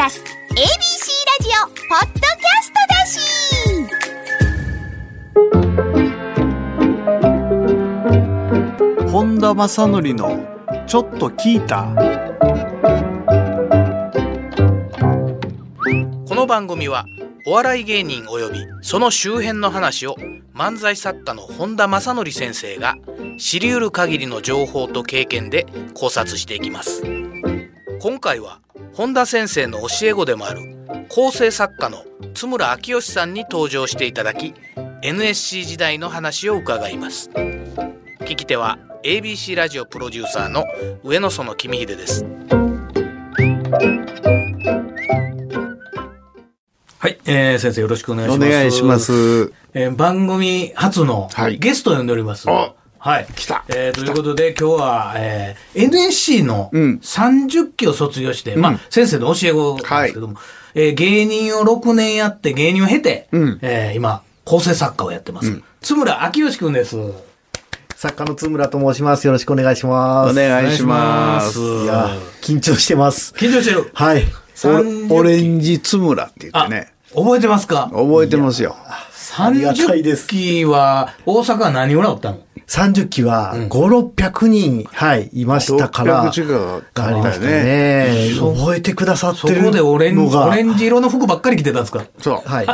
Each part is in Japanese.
ラス ABC ラジオポッドキャストだし。本田正則のちょっと聞いた。この番組はお笑い芸人及びその周辺の話を漫才作家の本田正則先生が知り得る限りの情報と経験で考察していきます。今回は本田先生の教え子でもある構成作家の津村明義さんに登場していただき NSC 時代の話を伺います聞き手は ABC ラジオプロデューサーの上野園公秀ですはい、えー、先生よろしくお願いします。お願いします。えー、番組初のゲストを呼んでおります。はいはい。来た。えー、ということで、今日は、えー、NSC の30期を卒業して、うん、まあ、先生の教え子なんですけども、はい、えー、芸人を6年やって、芸人を経て、うん、えー、今、構成作家をやってます。うん、津村明義くんです。作家の津村と申します。よろしくお願いします。お願いします。いや、緊張してます。緊張してる。はい。オレンジ津村って言ってね。覚えてますか？覚えてますよ。30期は、大阪は何ぐらいおったの？30期は5、600人、はい、いましたから。600近くありましたね。覚えてくださってるそこでオレンジ、オレンジ色の服ばっかり着てたんですか？そう。はい。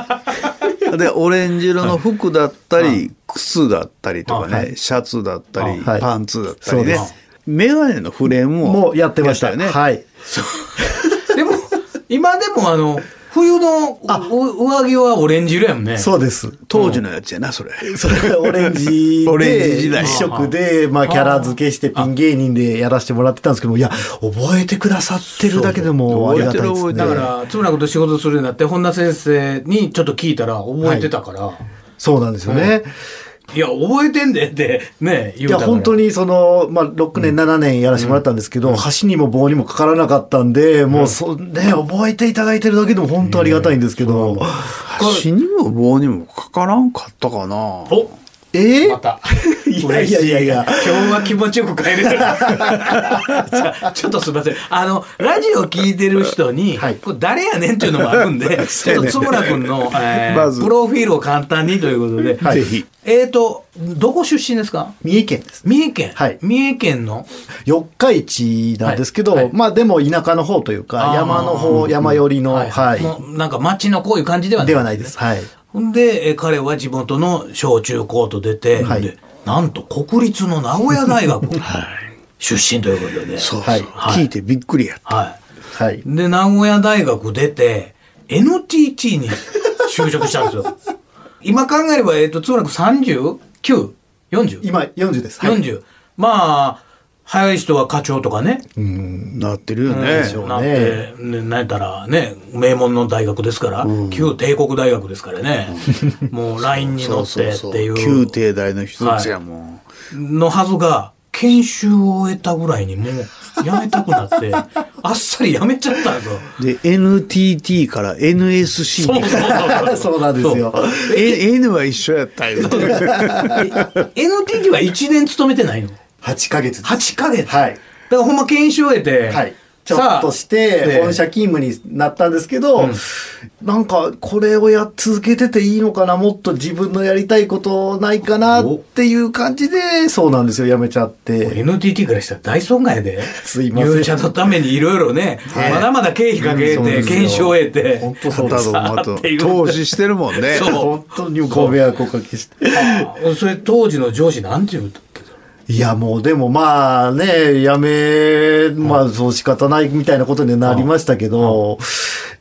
で、オレンジ色の服だったり、靴だったりとかね、シャツだったり、パンツだったりね。メガネのフレームもやってましたよね。はい。でも、今でもあの、冬の上着はオレンジ色やもんね。そうです。当時のやつやな、それ。それオレンジ オレンジ時代。一色で、まあ、キャラ付けしてピン芸人でやらせてもらってたんですけども、いや、覚えてくださってるだけでもありがたいですね。だから、津村君と仕事するようになって、本田先生にちょっと聞いたら覚えてたから。はい、そうなんですよね。いや、覚えてんでってね、いや、本当にその、まあ、6年、7年やらせてもらったんですけど、箸にも棒にもかからなかったんで、もう、そ、ね、覚えていただいてるだけでも本当ありがたいんですけど。箸にも棒にもかからんかったかな。おえー、また。いやいやいやいや。今日は気持ちよく帰れる。ちょっとすみません。あの、ラジオ聞いてる人に、はい、これ誰やねんっていうのもあるんで、ちょっと津村君の、えーま、プロフィールを簡単にということで。はい、ぜひ。えっ、ー、と、どこ出身ですか？三重県です。三重県はい。三重県の？四日市なんですけど、はいはい、まあでも田舎の方というか、山の方、山寄りの、はい。なんか町のこういう感じではないではないです。はい。ほんで、え彼は地元の小中高と出て、はい、でなんと国立の名古屋大学 出身ということで。そうはい、聞いてびっくりやった。はい。はい。で、名古屋大学出て、NTT に就職したんですよ。今考えれば、えっ、ー、と、つまり 39?40? 今40です。40。まあ、早い人は課長とかね。うん、なってるよね。うん、なって、ね、なんやったらね、名門の大学ですから、うん、旧帝国大学ですからね。もう LINE に乗ってっていう。旧帝大の一つやもん、はい。のはずが、研修を終えたぐらいにもう辞めたくなって、あっさり辞めちゃったんですよ。で、NTT から NSC そうそうそう そうなんですよ。え N は一緒やったよ。NTT は1年勤めてないの？8ヶ月。8ヶ月？はい。だからほんま研修を得て、はい。ちょっとして、本社勤務になったんですけど、うん、なんか、これをやっ続けてていいのかな、もっと自分のやりたいことないかなっていう感じで、そうなんですよ、やめちゃって。NTT からしたら大損害で。すいません。入社のためにいろいろね、まだまだ経費かけて、研修を得て。本当そうです。投資してるもんね。そう。本当にご迷惑をおかけして。それ当時の上司なんて言ういや、もうでもまあね、やめ、まあそう仕方ないみたいなことになりましたけど、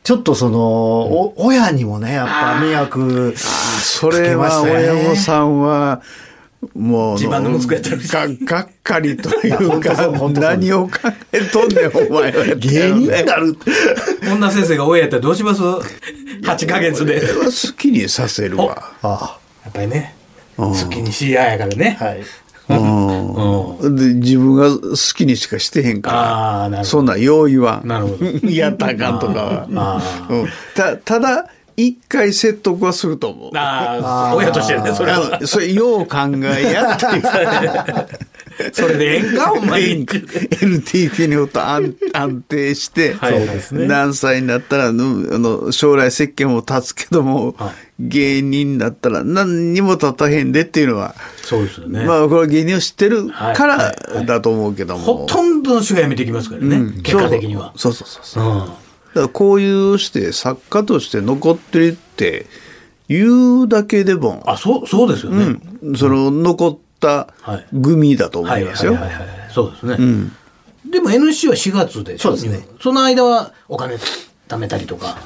ちょっとその、お親にもね、やっぱ迷惑あそれは親御さんは、もう、自慢の息子やったらががっかりというか、何を考えとんねん、お前は。芸人になる。女先生が親やったらどうします ?8 ヶ月で。好きにさせるわ。あやっぱりね、好きにしややからね。はい。うん、で自分が好きにしかしてへんからそんな用意はなるほど。やったらあかんとかは、うん、たただ一回説得はすると思う。ああ親としてねそれは。それよう考えやっていう それでええんか お前。LTP によって安安定して、はい何歳になったらのあの将来設計も立つけども、はい。芸人になったら何にも立たへんでっていうのは、そうですよね、まあこれ芸人を知ってるはい。からだと思うけども。ほとんどの人が辞めてきますからね、結果的には。そうそうそう。そう。うん。だからこういうして作家として残ってるって言うだけでも、あそうそうですよね。うん、その残ったはい組だと思はいますよ。そうですね。でも NSC は4月でそうですね。その間はお金貯めたりとか。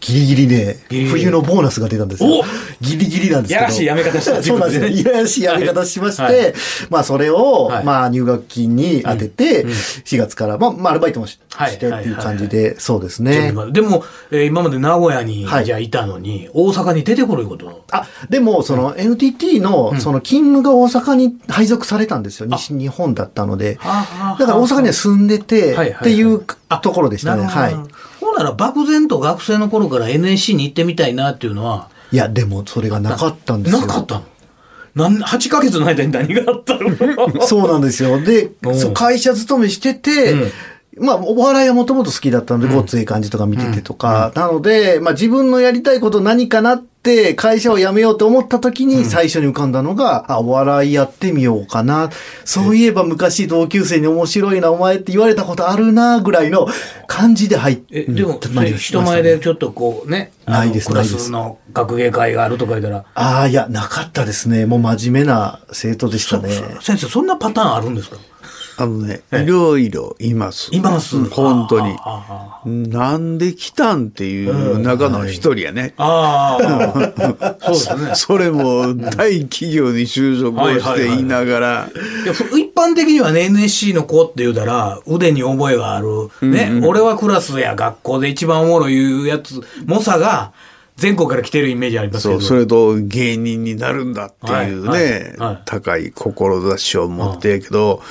ギリギリねギリギリ冬のボーナスが出たんですよ。お。ギリギリなんですけど。やらしいやめ方した。そうなんですよ。いやらしいやめ方しまして、はい。はいまあそれを、はい。まあ入学金に当てて、4月から、まあ、まあアルバイトもし,、はい。てっていう感じで、そうですね。でも、えー今まで名古屋に、はい。じゃあいたのに、大阪に出てこること。あ、でも、その NTT の、その勤務が大阪に配属されたんですよ。西日本だったので。だから大阪には住んでて、っていうところでしたね。はいなるほど。ほんなら漠然と学生の頃から NSC に行ってみたいなっていうのは、いや、でもそれがなかったんですよ。なかったの？なん8ヶ月の間に何があったの？そうなんですよ。で会社勤めしてて、まあ、お笑いはもともと好きだったので、ごっつい感じとか見ててとか、なので、まあ自分のやりたいこと何かなって、会社を辞めようと思った時に最初に浮かんだのが、あ、お笑いやってみようかな。そういえば昔同級生に面白いな、お前って言われたことあるな、ぐらいの感じで入って。え、でも、人前でちょっとこうね、ないですクラないですスの学芸会があるとか言ったら、ああ、いや、なかったですね。もう真面目な生徒でしたね。先生、そんなパターンあるんですか？あのね、いろいろいます。います。うん本当に。あなんで来たんっていう中の一人やね。ああ、そうですね。それも大企業に就職をしていながら、一般的にはね、NSC の子って言うたら、腕に覚えがある。ね、俺はクラスや学校で一番おもろいいうやつ、猛者が全国から来てるイメージありますけど。それと芸人になるんだっていうね、はい。はい。はい。高い志を持ってやけど、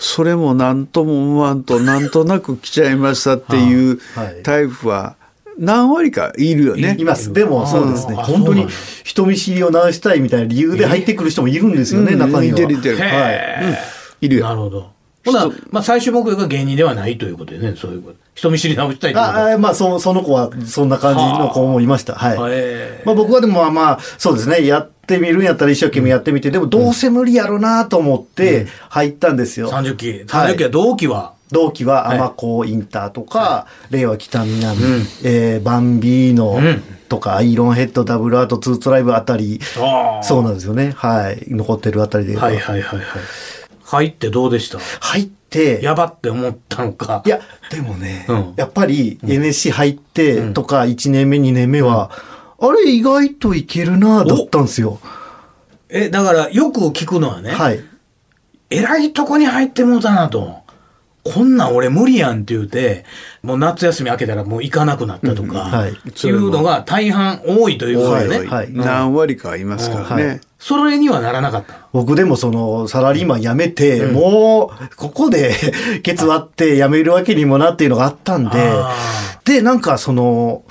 それも何とも思わんと、なんとなく来ちゃいましたっていうはいタイプは何割かいるよね。います。でも、そうですね。あ本当に人見知りを直したいみたいな理由で入ってくる人もいるんですよね、うん中には。いてるいてる。へえいるよ。なるほど。ほな、まあ最終目標が芸人ではないということでね、そういうこと。人見知り直したいと。ああまあ、そその子は、そんな感じの子もいました。はい。へえまあ僕はでもまあまあ、そうですね。やってみるんやったら一生懸命やってみて、でもどうせ無理やろなと思って入ったんですよ。30期。はい30期は同期は、同期は、はいアマコインターとか、令和北南、えーバンビーノうんとか、アイロンヘッド、ダブルアート、ツートライブあたり、そうなんですよね。はい。残ってるあたりで。はいはいはいはい。入ってどうでした？入って、やばって思ったのか。いや、でもね、うんやっぱり NSC 入ってとか1年目、2年目は、あれ意外といけるなだったんですよ。え、だからよく聞くのはね、はい。偉いとこに入ってもうたなと。こんなん俺無理やんって言うて、もう夏休み明けたらもう行かなくなったとか、はい。いうのが大半多いということでね。はい何割かいますからね。はい。それにはならなかったの？僕でもそのサラリーマン辞めて、もうここで ケツ割って辞めるわけにもなっていうのがあったんで。あ、で、なんかその、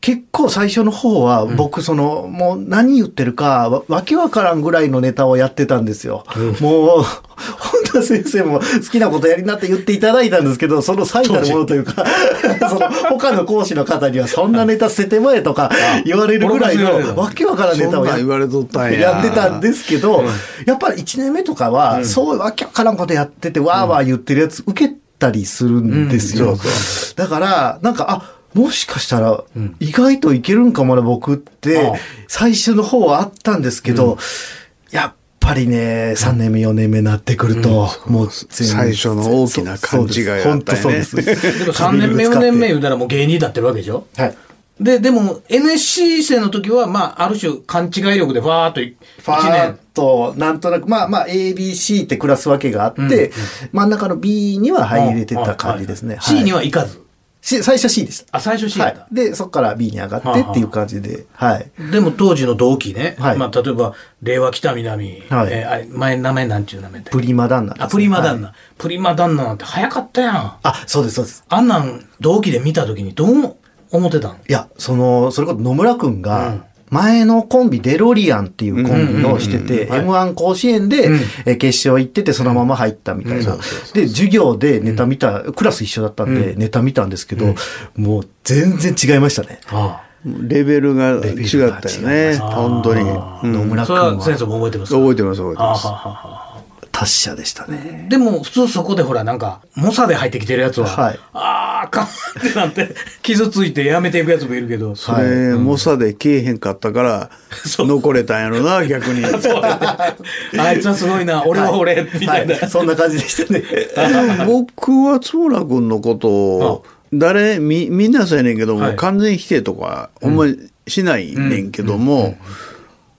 結構最初の方は僕その、もう何言ってるかわわけわからんぐらいのネタをやってたんですよ。もう、本田先生も好きなことやりなって言っていただいたんですけど、その最たるものというか、その他の講師の方にはそんなネタ捨ててまえとか言われるぐらいのわけわからんネタをやってたんですけど、やっぱり1年目とかは、そうわけわからんことやってて、わーわー言ってるやつ受けたりするんですよ。だから、なんか、あ、もしかしたら、意外といけるんかもな、僕って最初の方はあったんですけど、やっぱりね、3年目、4年目になってくると、もう最初の大きな勘違いがあったよね本当そうです。でも3年目、4年目言うたらもう芸人だってるわけでしょ？はい。で、でも NSC 生の時は、まあ、ある種勘違い力でファーっと1ファーッ年。と、なんとなく、まあまあ、ABC ってクラス分けがあって、真ん中の B には入れてた感じですね。はい C にはは行かず。最初 C でした。あ、最初 C だ。はい。で、そこから B に上がってっていう感じで、はい。でも当時の同期ね、はいまあ例えば、令和北南、はいえーあれ前名前なんちゅう名前プリマ旦那ですねあ、プリマ旦那、はいプリマ旦那なんて早かったやん。あ、そうです、そうです。あんなん同期で見た時にどう思ってたのいや、その、それこそ野村くんが、前のコンビ、デロリアンっていうコンビをしてて、M1 甲子園で、え決勝行ってて、そのまま入ったみたいな。で、授業でネタ見た、クラス一緒だったんで、ネタ見たんですけど、もう全然違いましたね。レベルが違ったよね。本当に。野村君は。先生も覚えてます覚えてます、覚えてます。達者でしたね。でも、普通そこでほら、なんか、猛者で入ってきてるやつは、はい、ああ、かん。ってなって、傷ついてやめていくやつもいるけど。それ、猛者でけえへんかったから、残れたんやろな、逆に。あいつはすごいな、俺は俺、みたいな、そんな感じでしたね。僕は津村君のことを、誰みみんなそうやねんけども、はい、完全否定とかほんまにしないねんけども、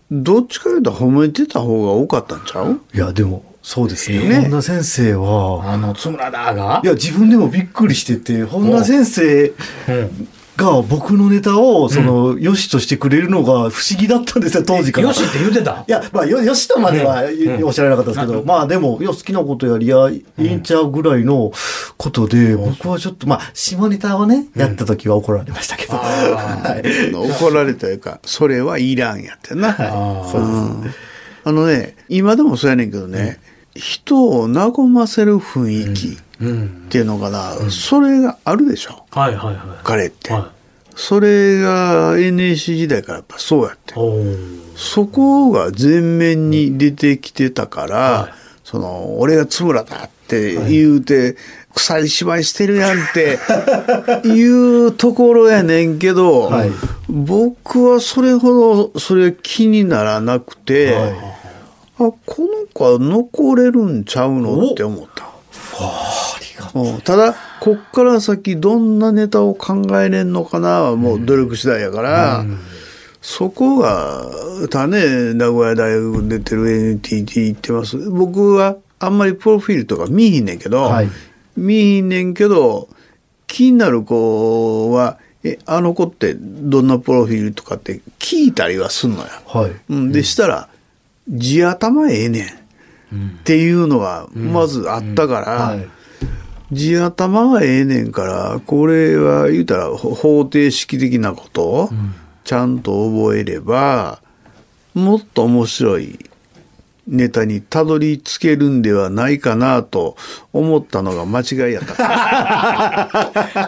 どっちかいうと褒めてた方が多かったんちゃう？いやでもそうですね。本田先生は。あの、津村だが？いや、自分でもびっくりしてて、本田先生が僕のネタを、その、よしとしてくれるのが不思議だったんですよ、当時から。よしって言ってた？いや、まあ、よしとまではおっしゃらなかったですけど、まあでも、いや、好きなことやりやいいんちゃうぐらいのことで、僕はちょっと、まあ、下ネタをね、やった時は怒られましたけど。怒られたいうか、それはいらんやってな。そうです。あのね、今でもそうやねんけどね、人を和ませる雰囲気っていうのかな、うん。うん、それがあるでしょ、はいはいはい、彼って、はい、それが NSC 時代からやっぱそうやって。そこが前面に出てきてたから、はい、その俺が津村だって言うて、はい、鎖芝居してるやんっていうところやねんけど、はい、僕はそれほどそれ気にならなくて、はい、あこの子は残れるんちゃうの？って思った。ただこっから先どんなネタを考えれんのかな？はもう努力次第やから、うん、そこがたね名古屋大学出てる NTT 行ってます。僕はあんまりプロフィールとか見ひんねんけど、はい、見ひんねんけど気になる子はえあの子ってどんなプロフィールとかって聞いたりはすんのよ。はい、うん、でしたら地頭ええねんっていうのはまずあったから、地頭がええねんから、これは言うたら方程式的なことをちゃんと覚えれば、もっと面白いネタにたどり着けるんではないかなと思ったのが間違いやった。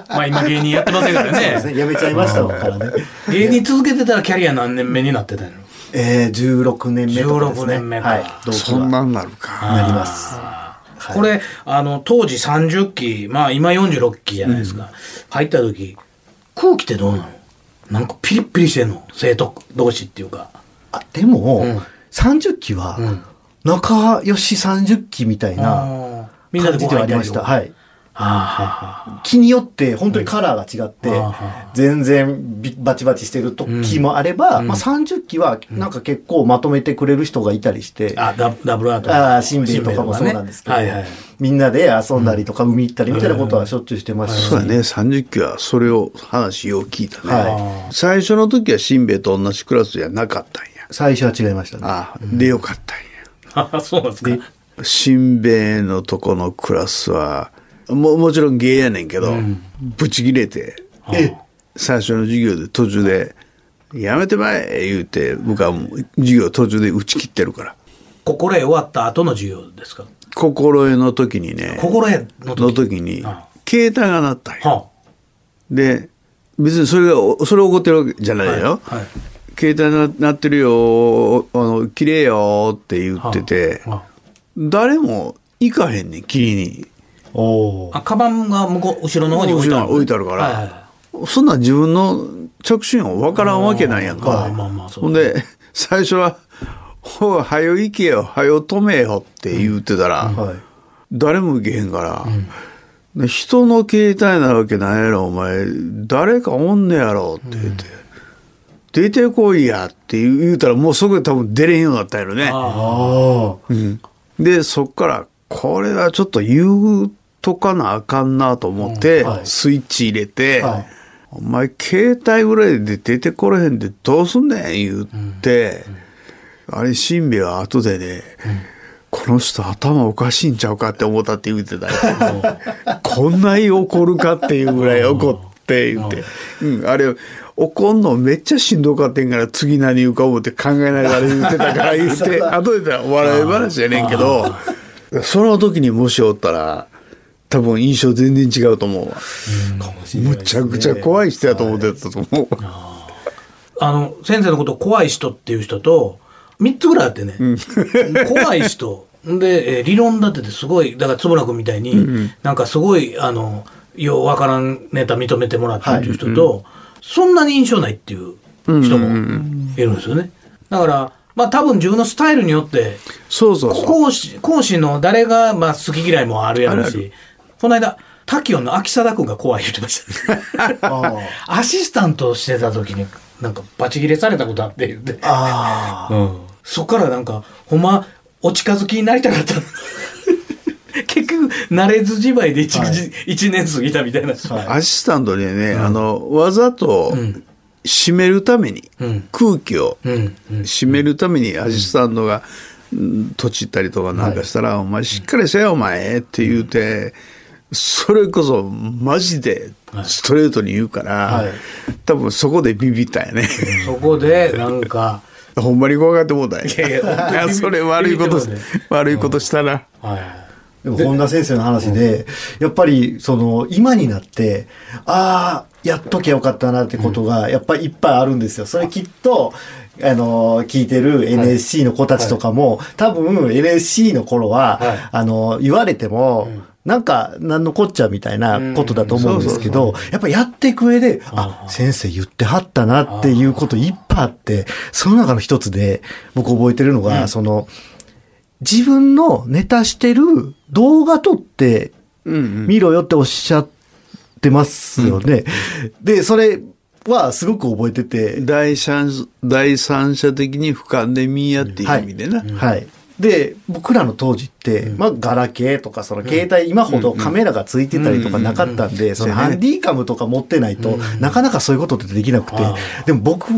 まあ今芸人やってませんからね。ねやめちゃいましたからね。芸人続けてたらキャリア何年目になってたのえー、16年目とかですね。16年目か。はい、そんなんなるか。なります。これ、あの、当時30期、まあ今46期じゃないですか。うん、入った時、空気ってどうなの？なんかピリピリしてんの？生徒同士っていうか。あ、でも、うん、30期は、仲良し30期みたいな感じではありました。はい。気によって本当にカラーが違って、全然バチバチしてる時もあれば、まあ30期はなんか結構まとめてくれる人がいたりして、あ、ダブアート。ああ、シンベイとかもそうなんですけど、みんなで遊んだりとか海行ったりみたいなことはしょっちゅうしてましたそうだね、30期はそれを話を聞いたね。最初の時はシンベイと同じクラスじゃなかったんや。最初は違いましたね。ああ、でよかったんや。あそうなんですか。シンベイのとこのクラスは、ももちろん芸やねんけど、うん、ブチ切れて、最初の授業で途中で、やめてまえ言うて、僕はもう授業途中で打ち切ってるから。心得終わった後の授業ですか？心得の時にね、心得の時？時に、携帯が鳴ったんよ。はあ、で、別にそれが、それ怒ってるわけじゃないよ。はい。はい、携帯鳴ってるよ、あの、綺麗よって言ってて、はあ、誰も行かへんねん、切りに。おあカバンが向こう後ろの方に置いてある。置いてあるから、はいはい、そんな自分の着信音分からんわけないやんか、まあまあ、ほんで最初は「ほはよ行けよはよ止めよ」って言ってたら、うん。はい、誰も行けへんから、うん、人の携帯なわけないやろお前。誰かおんねやろって言って。出てこいやって言うたらもうそこで多分出れんようになったやろね。うん、でそっからこれはちょっと言うとかなあかんなと思って、スイッチ入れて、はい、お前携帯ぐらいで出てこれへんでどうすんねん言って、うん、あれ、新兵は後でね、この人頭おかしいんちゃうかって思ったって言ってたよ。こんなに怒るかっていうぐらい怒って言って、うん、あれ、怒んのめっちゃしんどかってんから次何言うか思って考えながら言ってたから言って 後でたら笑い話やねんけどその時にもしおったら多分印象全然違うと思うわ。むちゃくちゃ怖い人やと思ってたと思う、あの、先生のこと怖い人っていう人と、3つぐらいあってね、怖い人、で、えー理論立ててすごい、だから坪田君みたいに、なんかすごい、あの、ようわからんネタ認めてもらったっていう人と、そんなに印象ないっていう人もいるんですよね。だから、まあ多分自分のスタイルによって、そうそう講師、講師の誰が、まあ好き嫌いもあるやろうし、この間、タキオンの秋貞君が怖い言ってました。あアシスタントしてた時に、なんかバチ切れされたことあって言って。あそっからなんか、ほんま、お近づきになりたかった。結局、慣れずじまいで一,、一年過ぎたみたいな。はいアシスタントにね、あのわざとん締めるために、うん空気をうん。うん。締めるためにアシスタントが、うんとちったりとかなんかしたら「お前しっかりせよお前」って言うて、それこそマジでストレートに言うから、はい多分そこでビビったんやね。そこで、なんか、ほんまに怖がってもうたんや。いやそれ悪いことビビってもうて悪いことしたら。はい。でも本田先生の話で、やっぱりその今になって、ああ、やっときゃよかったなってことがやっぱりいっぱいあるんですよ。それきっと、あの、聞いてる NSC の子たちとかも、多分 NSC の頃は、はいあの、言われても、なんか、なんのこっちゃみたいなことだと思うんですけど、やっぱやっていく上で、あ、先生言ってはったなっていうこといっぱいあって、その中の一つで、僕覚えてるのが、その、自分のネタしてる動画撮ってうんうん。見ろよっておっしゃってますよね。で、それはすごく覚えてて、第三第三者的に俯瞰で見やっていう意味でな。はい。で、僕らの当時って、まあ、ガラケーとか、その携帯、今ほどカメラがついてたりとかなかったんで、そのハンディカムとか持ってないと、なかなかそういうことってできなくて。あ、でも僕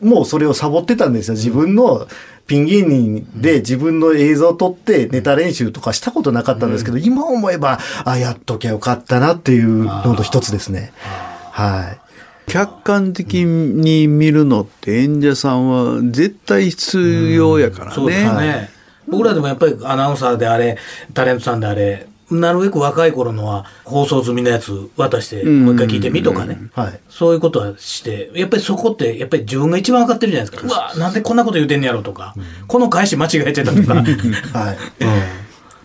もそれをサボってたんですよ。自分のピン芸人で自分の映像を撮ってネタ練習とかしたことなかったんですけど、今思えば、あ、やっときゃよかったなっていうのの一つですね。はい。客観的に見るのって演者さんは絶対必要やからそうですね。ね。僕らでもやっぱりアナウンサーであれ、タレントさんであれ、なるべく若い頃のは放送済みのやつ渡して、んもう一回聞いてみとかね。はい。そういうことはして、やっぱりそこって、やっぱり自分が一番分かってるじゃないですか。うわ、なんでこんなこと言うてんねやろとか、この返し間違えてたとか、はい。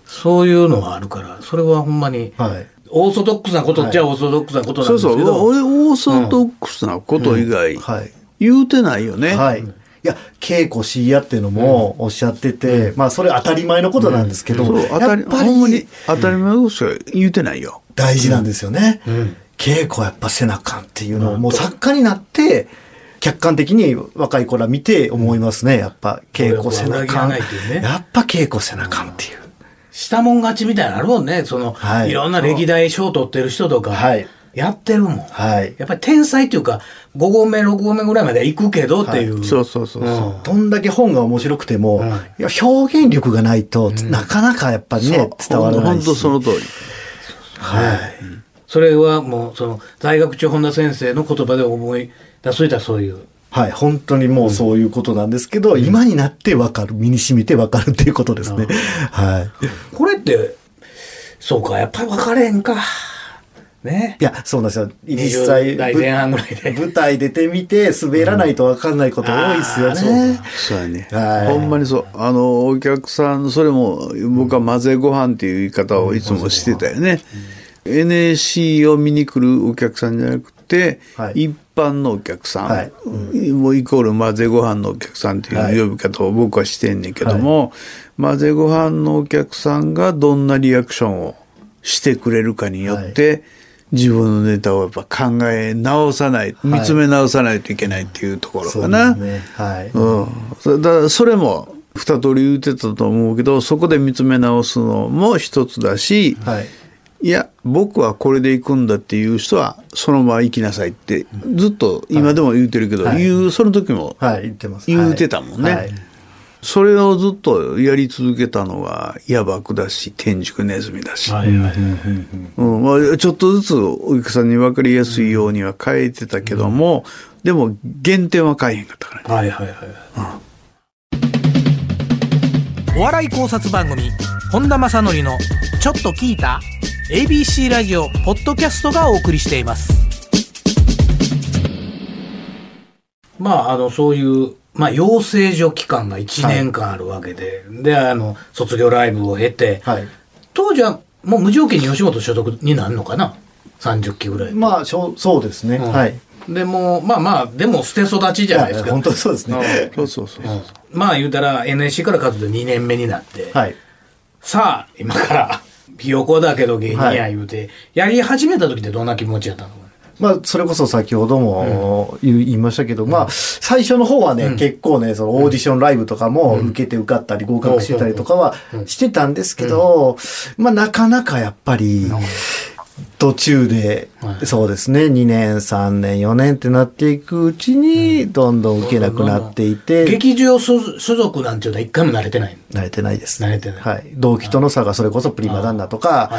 そういうのはあるから、それはほんまに、はい。オーソドックスなことっちゃオーソドックスなことなんそうそう。ですけど、俺、オーソドックスなこと以外、はい。言うてないよね。はい。いや、稽古しいやっていうのもおっしゃってて、まあそれ当たり前のことなんですけど、そう、当たり、やっぱほんまにり当たり前のこと言うてないよ。大事なんですよね。稽古はやっぱせなあかんっていうのを、もう作家になって、客観的に若い子ら見て思いますね。やっぱ稽古せなあかん。裏切らないっていうねやっぱ稽古せなあかんっていう。したもん勝ちみたいなのあるもんね。その、はいい、ろんな歴代賞取ってる人とか、はいやってるもん。はい。やっぱり天才っていうか、5合目、6合目ぐらいまで行くけどっていう。そうそうそうそう。うんどんだけ本が面白くても、んいや表現力がないと、なかなかやっぱりね、伝わらないし。本当その通り。はい。それはもう、その、在学中本田先生の言葉で思い出すいたそういう。はい、本当にもうそういうことなんですけど、今になってわかる、身に染みてわかるっていうことですね。はい。これって、そうか、やっぱり分かれへんか。ね。いや、そうなんですよ。実20際、代前半ぐらいで。舞台出てみて滑らないとわかんないこと多いですよあーそうね。そうやね。はいほんまにそう。あの、お客さん、それも、僕は混ぜご飯っていう言い方をいつもしてたよね。NSC を見に来るお客さんじゃなくて、はい一般のお客さん、はいもうイコール混ぜご飯のお客さんっていう呼び方を僕はしてんねんけども、混ぜご飯のお客さんがどんなリアクションをしてくれるかによって、自分のネタをやっぱ考え直さない、見つめ直さないといけないっていうところかな。すね。はい。うん、そだからそれも二通り言ってたと思うけどそこで見つめ直すのも一つだし、はい。いや僕はこれで行くんだっていう人はそのまま行きなさいってずっと今でも言うてるけど、はい言うその時もはい、言ってます。言うてたもんねはいそれをずっとやり続けたのが野爆だし天竺ネズミだし、はいはい。うんまあ、ちょっとずつお客さんに分かりやすいようには変えてたけども、でも、減点は買えへんかったからね。はいはいはい。お笑い考察番組、本田正則のちょっと聞いた ?ABC ラジオポッドキャストがお送りしています。まあ、あの、そういう、まあ、養成所期間が1年間あるわけで、で、あの、卒業ライブを経て、はい。当時はもう無条件に吉本所属になるのかな ?30 期ぐらい。まあ、しょうそうですね。うんはい。でも、まあまあ、でも捨て育ちじゃないですか。本当にそうですね。そうそうそう。うんまあ言うたら NSC から活動2年目になって、はい。さあ、今から、ひよこだけど芸人や言うて、やり始めた時ってどんな気持ちやったの？まあ、それこそ先ほども言いましたけど、まあ、最初の方はね、結構ね、そのオーディションライブとかも受けて受かったり合格してたりとかはしてたんですけど、まあ、なかなかやっぱり、途中では、い。そうですね、2年、3年、4年ってなっていくうちに、どんどん受けなくなっていて、劇場所所属なんていうのは一回も慣れてない。慣れてないです。慣れてない。はい。同期との差がそれこそプリマ旦那とか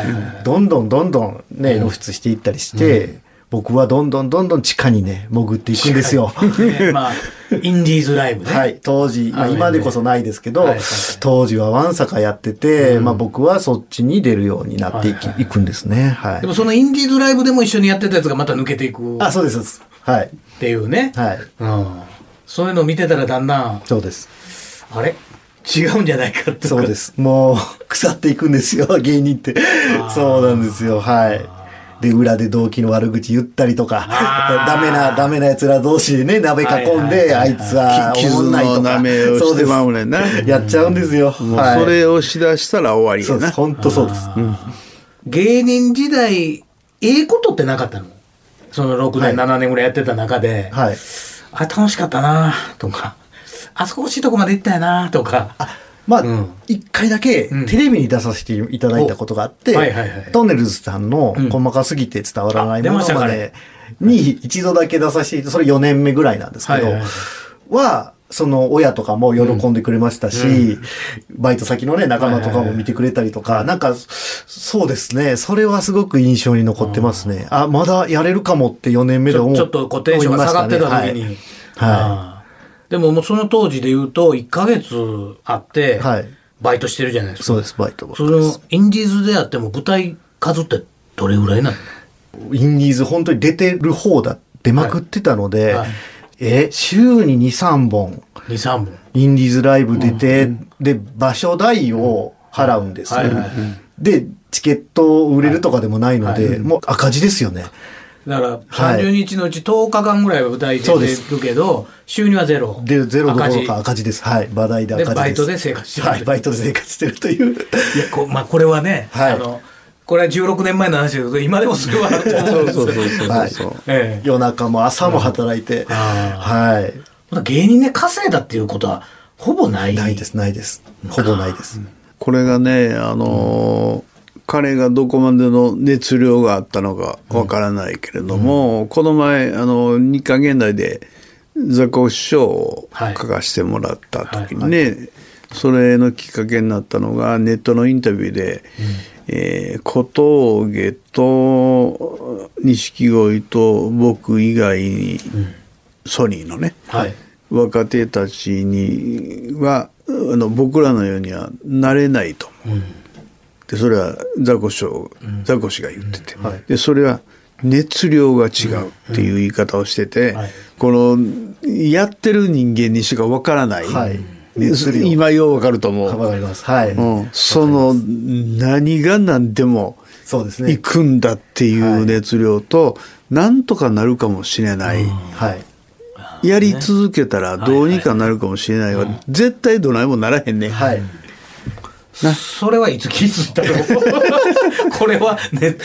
どんどんどんどんね、露出していったりして、僕はどんどんどんどん地下にね、潜っていくんですよ。ねまあ、インディーズライブね。はい。当時、まあ今でこそないですけど当時はワンサカやってて、まあ僕はそっちに出るようになっていきはいはいいくんですね。はい。でもそのインディーズライブでも一緒にやってたやつがまた抜けていくあ、っそうですそうです。はい。ていうね。はい。うん。そういうのを見てたらだんだん、そうです。あれ？違うんじゃないかって。そうで。す。もう、腐っていくんですよ、芸人って。そうなんですよ。はい。で、裏で同期の悪口言ったりとか、ダメな、ダメな奴ら同士でね、鍋囲んで、あいつは、き傷おもんないとか。のなめをしてまうねんな。やっちゃうんですよ。それをしだしたら終わり。やな。本当そうです。芸人時代、ええことってなかったの？その6年、はい7年ぐらいやってた中で、はい。あ、楽しかったなとか、あそこ惜しいとこまで行ったよなとか、まあうん、一、回だけうん。テレビに出させていただいたことがあって、トンネルズさんのうん。細かすぎて伝わらないものまでに一度だけ出させて、それ4年目ぐらいなんですけど、はその親とかも喜んでくれましたし、バイト先のね、仲間とかも見てくれたりとか、なんか、そうですね、それはすごく印象に残ってますね。あ、まだやれるかもって4年目で思う。ちょっとこうテンションが下がってた時に。思いでももうその当時で言うと、1ヶ月あって、はい。はい。バイトしてるじゃないですか。そうです、バイトその、インディーズであっても舞台数ってどれぐらいなのインディーズ本当に出てる方だ、出まくってたので、はいはいえ、週に2、3本、?2、3本。インディーズライブ出て、で、場所代を払うんですで、チケット売れるとかでもないので、はいもう赤字ですよね。だから、はい30日のうち10日間ぐらいは舞台で出そうでするけど、収入はゼロ。で、ゼロどこ赤字ろか赤字です。はい。場代で赤字です。でバイトで生活してるはい。バイトで生活してるという。いや、こまあ、これはね、はいあの、これは16年前の話ですけど、今でもそれはあると思うんですそうそうそうそうはいそう。ええ夜中も朝も働いて。あはい。まだ芸人で稼いだっていうことは、ほぼない。ないです、ないです。ほぼないです。これがね、あのー彼がどこまでの熱量があったのかわからないけれども、この前、あの、日刊現代で雑魚師匠をはい。書かせてもらった時にね、それのきっかけになったのが、ネットのインタビューで、えー小峠と錦鯉と僕以外に、ソニーのね、はい。若手たちにはあの僕らのようにはなれないと思う、でそれはザコ師匠ザコ氏が言ってて、はい。でそれは熱量が違うっていう言い方をしてて、はい。このやってる人間にしかわからない、はい。熱量。今ようわかると思う、わかります。はい。うん、その何が何でもそうですね。行。くんだっていう熱量と、なんとかなるかもしれない、はい。やり続けたらどうにかなるかもしれないが、絶対どないもならへんね。はい。それはいつ気づいたの？これはね、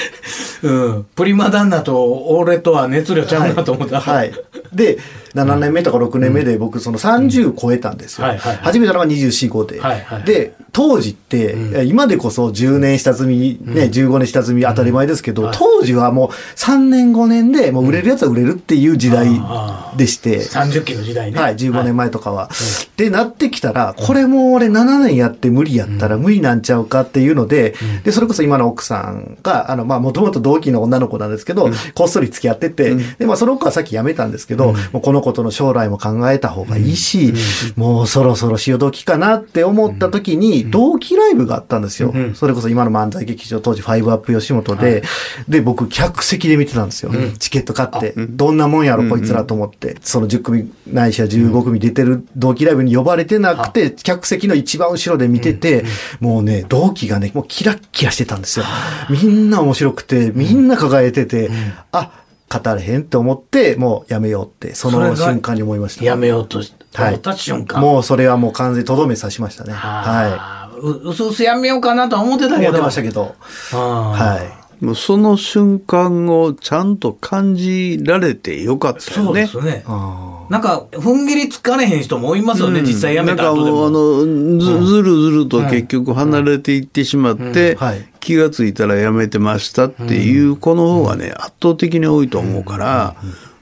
うん。プリマ旦那と俺とは熱量ちゃうなと思った。はい。で、7年目とか6年目で僕その30超えたんですよ。はいはいはい。初めてのが24、5で。はいはいで、当時って、今でこそ10年下積み、ね、15年下積み当たり前ですけど、当時はもう3年5年でもう売れるやつは売れるっていう時代あでして。30期の時代ね。はい、15年前とかは。で、なってきたら、これも俺7年やって無理やったら無理なんちゃうかっていうので、で、それこそ今の奥さんが、あの、まあ、もともと同期の女の子なんですけど、こっそり付き合ってて、で、まあ、その子はさっき辞めたんですけど、もうこの子との将来も考えた方がいいし、もうそろそろ潮時かなって思った時に、同期ライブがあったんですよ。それこそ今の漫才劇場、当時ファイブアップ吉本で、で、僕、客席で見てたんですよ。チケット買って、どんなもんやろ、こいつらと思って、その10組ないしは15組出てる同期ライブに呼ばれてなくて、客席の一番後ろで見てて、もうね、同期がね、もうキラッキラしてたんですよ。みんな面白くて、みんな輝いてて、あ、語れへんって思って、もうやめようって、その瞬間に思いました。やめようとしはい思った瞬間。もうそれはもう完全にとどめさしましたね。ははううすうすやめようかなとは思ってたい。けど。思ってましたけど。ははい。もうその瞬間をちゃんと感じられてよかったそうよね。ですね。あなんか、踏ん切りつかれへん人もいますよね、うん。実際やめたなんか後でもうあも。のずずるずると結局離れていってしまって、気がついたらやめてましたっていう子の方がね、圧倒的に多いと思うから、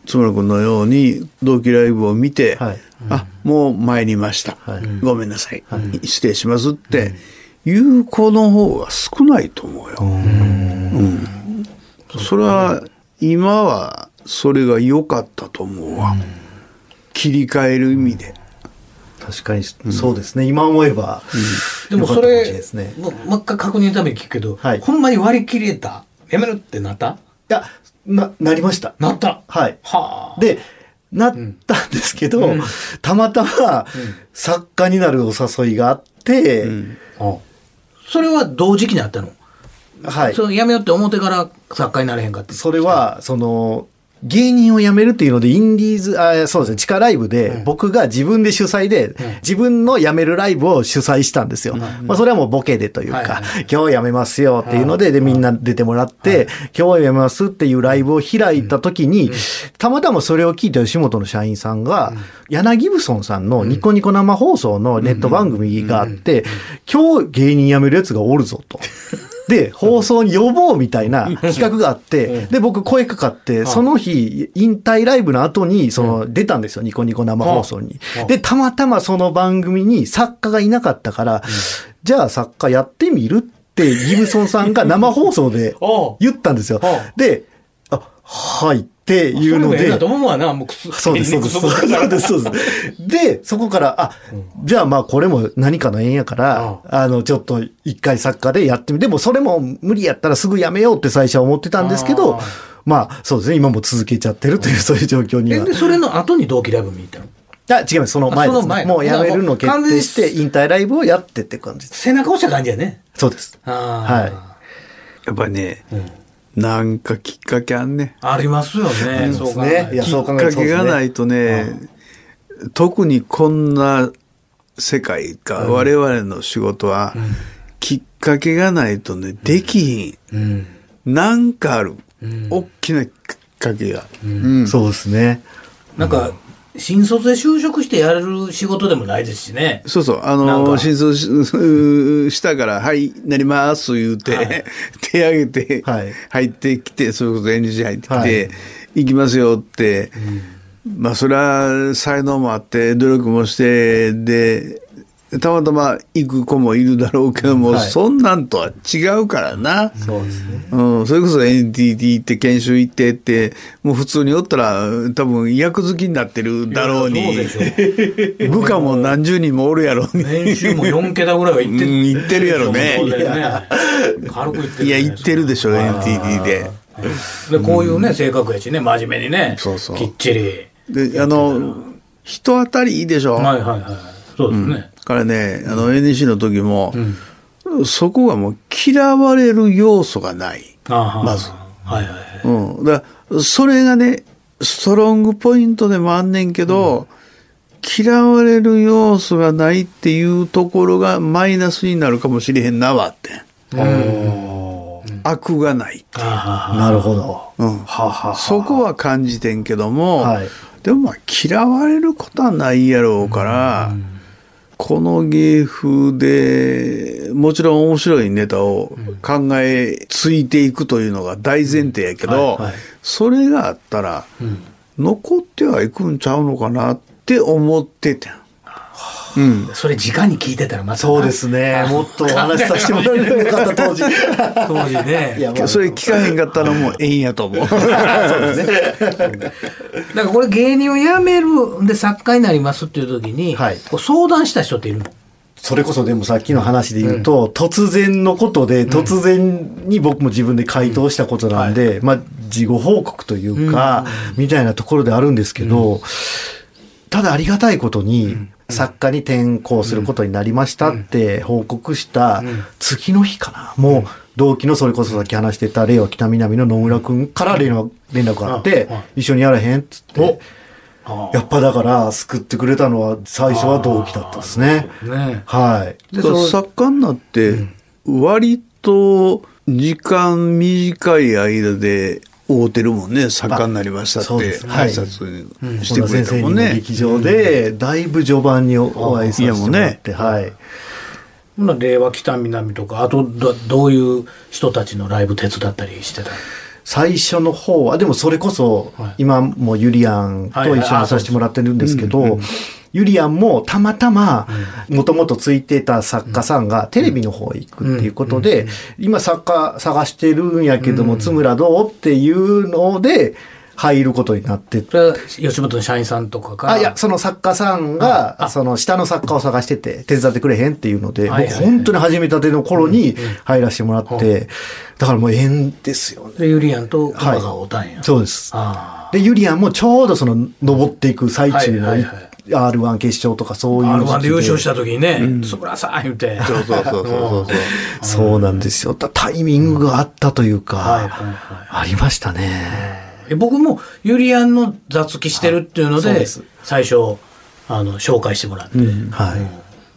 津村君のように同期ライブを見て、はい。あもう参りました、はい。ごめんなさい、失礼しますっていう子の方が少ないと思うよ。うんそれは今はそれが良かったと思うわ、切り替える意味で。確かに、そうですね。今思えば。でもそよかったかもしれもう一回確認のために聞くけど、はいほんまに割り切れた？やめるってなった？いや、な、なりました。なった？はい。はあ。で、なったんですけど、たまたま作家になるお誘いがあって、あそれは同時期にあったの、はい。そのやめようって思ってから作家になれへんかって。それは、その、芸人を辞めるっていうので、インディーズ、あそうですね、地下ライブで、僕が自分で主催で、自分の辞めるライブを主催したんですよ。まあ、それはもうボケでというか、今日辞めますよっていうので、で、みんな出てもらって、今日辞めますっていうライブを開いた時に、たまたまそれを聞いた吉本の社員さんが、柳ギブソンさんのニコニコ生放送のネット番組があって、今日芸人辞めるやつがおるぞと。で、放送に呼ぼうみたいな企画があって、で、僕声かかって、その日、引退ライブの後に、その、出たんですよ、ニコニコ生放送に。で、たまたまその番組に作家がいなかったから、じゃあ作家やってみるって、ギブソンさんが生放送で 言ったんですよ。で、あ、はい。っていうのでそうわな、もうくすそうです、そうです。そうです、そうです。で、そこから、あ、じゃあまあこれも何かの縁やから、あの、ちょっと一回作家でやってみでもそれも無理やったらすぐやめようって最初は思ってたんですけどまあそうですね、今も続けちゃってるという、そういう状況には。えで、それの後に同期ライブ見に行ったの？あ、違います、その前です、ね。あその前もうやめるのを決定して、引退ライブをやってって感じです。背中押した感じやね。そうです。あはいやっぱりね、なんかきっかけあんね。ありますよね。そう考えね。いや、きっそう考えるとかけがないとね、特にこんな世界か、我々の仕事は、きっかけがないとね、できひん。うん。なんかある。大きなきっかけが。うんそうですね。なんか、新卒で就職してやれる仕事でもないですしね。そうそう、あの、新卒し したから、はい、なります、言うて、はい。手挙げて、はい。入ってきて、それこそ NG 入ってきて、はい。行きますよって、まあ、それは才能もあって、努力もして、で、たまたま行く子もいるだろうけども、はいそんなんとは違うからな。そうですね。うん、それこそ NTT 行って研修行ってって、もう普通におったら多分役付きになってるだろうにう。部下も何十人もおるやろうに。年収も4桁ぐらいは行ってうん行ってるやろねね軽く行ってる、ね。いや、行ってるでしょ、NTT で。で、こういうね、性格やしね、真面目にね。そうそうきっちり。で、あの、人当たりいいでしょ。はいはいはい。そうですね。からね、あの NEC の時も、そこがもう嫌われる要素がない。まず。はいはいはい。うん。だそれがね、ストロングポイントでもあんねんけど、嫌われる要素がないっていうところがマイナスになるかもしれへんなわって。悪がない。あははなるほど。うん。はあはそこは感じてんけども、はいでもまあ嫌われることはないやろうから、この芸風でもちろん面白いネタを考えついていくというのが大前提やけど、それがあったら、残ってはいくんちゃうのかなって思ってたん。うん。それ直に聞いてたらまたな。そうですね。もっとお話しさせてもらえればよかった、当時。当時ね。いやまあそれ聞かへんかったらもうええんやと思う。そうですね。だからこれ芸人を辞めるんで作家になりますっていう時に、はい。こう相談した人っているの？それこそでもさっきの話で言うと、突然のことで、突然に僕も自分で回答したことなんで、まあ、事後報告というか、みたいなところであるんですけど、ただありがたいことに、作家に転校することになりましたって報告した次の日かな。もう、同期のそれこそさっき話してた令和北南の野村くんから連絡連絡があって一緒にやらへんっつって。あやっぱだから、救ってくれたのは最初は同期だったですね。ね。はい。で作家になって、割と時間短い間で会うてるもんね、作家になりましたってそうですはい挨拶してくれたもんね。劇場で、だい。ぶ序盤にお会いさせてもらって、はい。ほな令和北南とかあとどどういう人たちのライブ手伝ったりしてた最初の方は、でもそれこそはい、今もユリアンと一緒にさせてもらってるんですけはいど、ユリアンもたまたま、もともとついてた作家さんがテレビの方へ行くっていうことで、今作家探してるんやけども、津村どうっていうので、入ることになって。それは吉本の社員さんとかから？あ、いや、その作家さんが、その下の作家を探してて、手伝ってくれへんっていうので、はいはい僕本当に始めたての頃に入らせてもらって、だからもう縁ですよね。でユリアンと熊がおたんや、そうです。あで、ユリアンもちょうどその、登っていく最中のはいはいはい R1 決勝とかそうあいう時 R1 期で優勝した時にね「つぶらさん」言うてそうそうそうそうそう。そうなんですよ。だタイミングがあったというか、ありましたね。え僕もユリアンの雑記してるっていうので最初あの紹介してもらって、は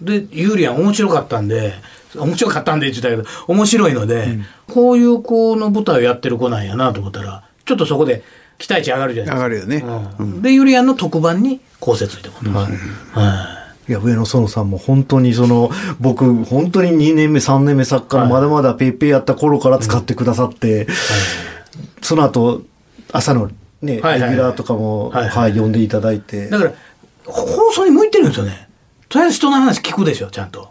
い。でユリアン面白かったんで面白かったんでって言ったけど面白いので、こういう子の舞台をやってる子なんやなと思ったらちょっとそこで期待値上がるじゃないですか。上がるよね。うん。でユリアンの特番に構成ついてもらう、はい。いや、上野園さんも本当にその、僕、本当に2年目、3年目作家のまだまだペイペイやった頃から使ってくださって、その後、朝のね、レギュラーとかも、はいはい、呼んでいただいて。だ。から放送に向いてるんですよね。とりあえず人の話聞くでしょちゃんと、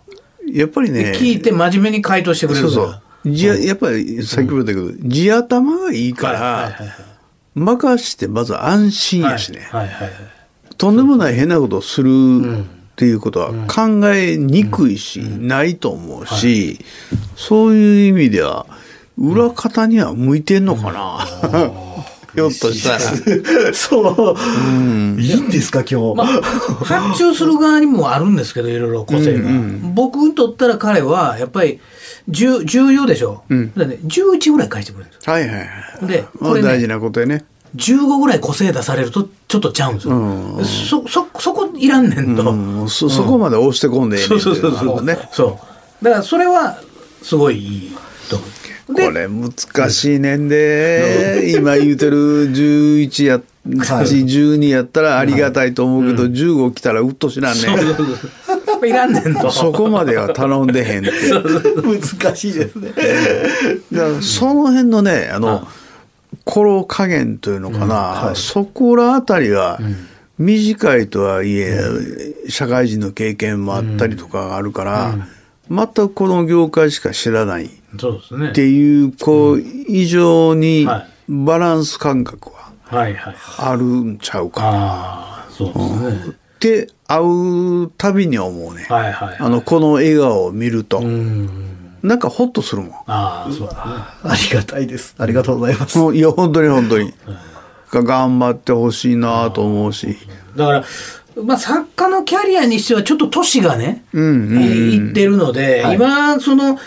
やっぱりね。で聞いて真面目に回答してくれるそうそう。じややっぱり、さっきも言ったけど、地頭がいいからはい、はい任してまず安心やしね。はいはいはいとんでもない変なことをするっていうことは考えにくいし、ないと思うし、そういう意味では、裏方には向いてんのかな。ひょっとしたら。そう、いいんですか、今日？まあ、発注する側にもあるんですけど、いろいろ個性が。僕にとったら彼は、やっぱり、10 14でしょ？んだからね、11ぐらい返してくれるんですよ。はいはいはい。で、これね、まあ大事なことやね。15ぐらい個性出されると、ちょっとちゃうんですよ。そ、そ、そこいらんねんと。うんそ、そこまで押してこんでええねんそうそうそうそう。ね。そう。だから、それは、すごいいいと思う。これ難しいねんで、今言うてる11や、8、12やったらありがたいと思うけど、15来たらうっとしなんねん。そうそうそう。いらんねんと。そこまでは頼んでへんって。難しいですね。だからその辺のね、あの、心加減というのかな、そこらあたりが、短いとはいえ、社会人の経験もあったりとかがあるから、全くこの業界しか知らない。っていう、こう、異常にはいバランス感覚ははいはい。あるんちゃうかな。ああ、そうですね。って会うたびに思うね。はいはい。あの、この笑顔を見ると、うん。なんかホッとするもん。ああ、そう。ありがたいです。ありがとうございます。いや、本当に本当に。が頑張ってほしいなと思うし。だから、まあ、作家のキャリアにしてはちょっと年がね、うんうんえーいってるので、はい今、その、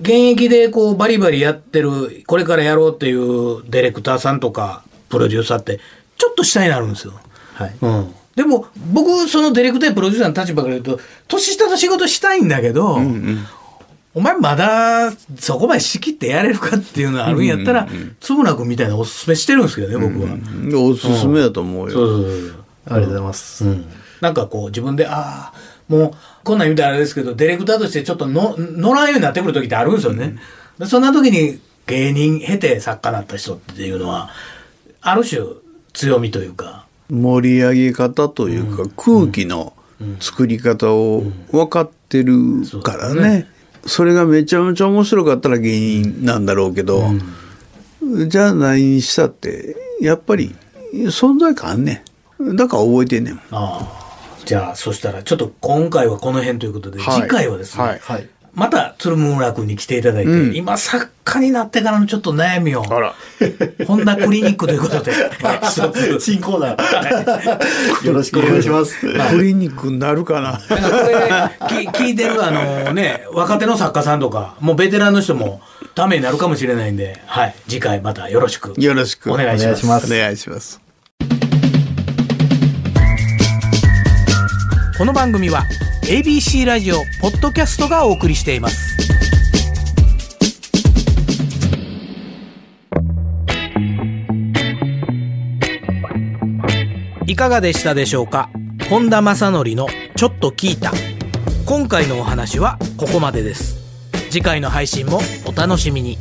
現役でこう、バリバリやってる、これからやろうっていうディレクターさんとか、プロデューサーって、ちょっと下になるんですよ。はい。うん。でも、僕、そのディレクターやプロデューサーの立場から言うと、年下と仕事したいんだけど、お前まだそこまで仕切ってやれるかっていうのがあるんやったら、つむら君みたいなおすすめしてるんですけどね、僕は。おすすめだと思うよ。そうそうそうありがとうございます。なんかこう自分で、ああ、もうこんなん言うたらあれですけど、ディレクターとしてちょっとの乗らんようになってくる時ってあるんですよね。でそんな時に芸人経て作家になった人っていうのは、ある種強みというか、盛り上げ方というか、空気の作り方を分かってるからね,、それがめちゃめちゃ面白かったら芸人なんだろうけど、じゃあ何にしたってやっぱり存在感あんねん。だから覚えてんねん。ああ。じゃあそしたらちょっと今回はこの辺ということで、はい。次回はですね、はい。はい。また鶴村君に来ていただいて、うん。今作家になってからのちょっと悩みをあら。ホンダクリニックということで。新コーナー。よろしくお願いします。クリニックになるかな。だからこれき聞いてるあのね若手の作家さんとかもうベテランの人もためになるかもしれないんで、はい、次回またよろしく。よろしく。お願いしますお願いします。お願いします。この番組は ABC ラジオポッドキャストがお送りしています。いかがでしたでしょうか？本田正則のちょっと聞いた。今回のお話はここまでです。次回の配信もお楽しみに。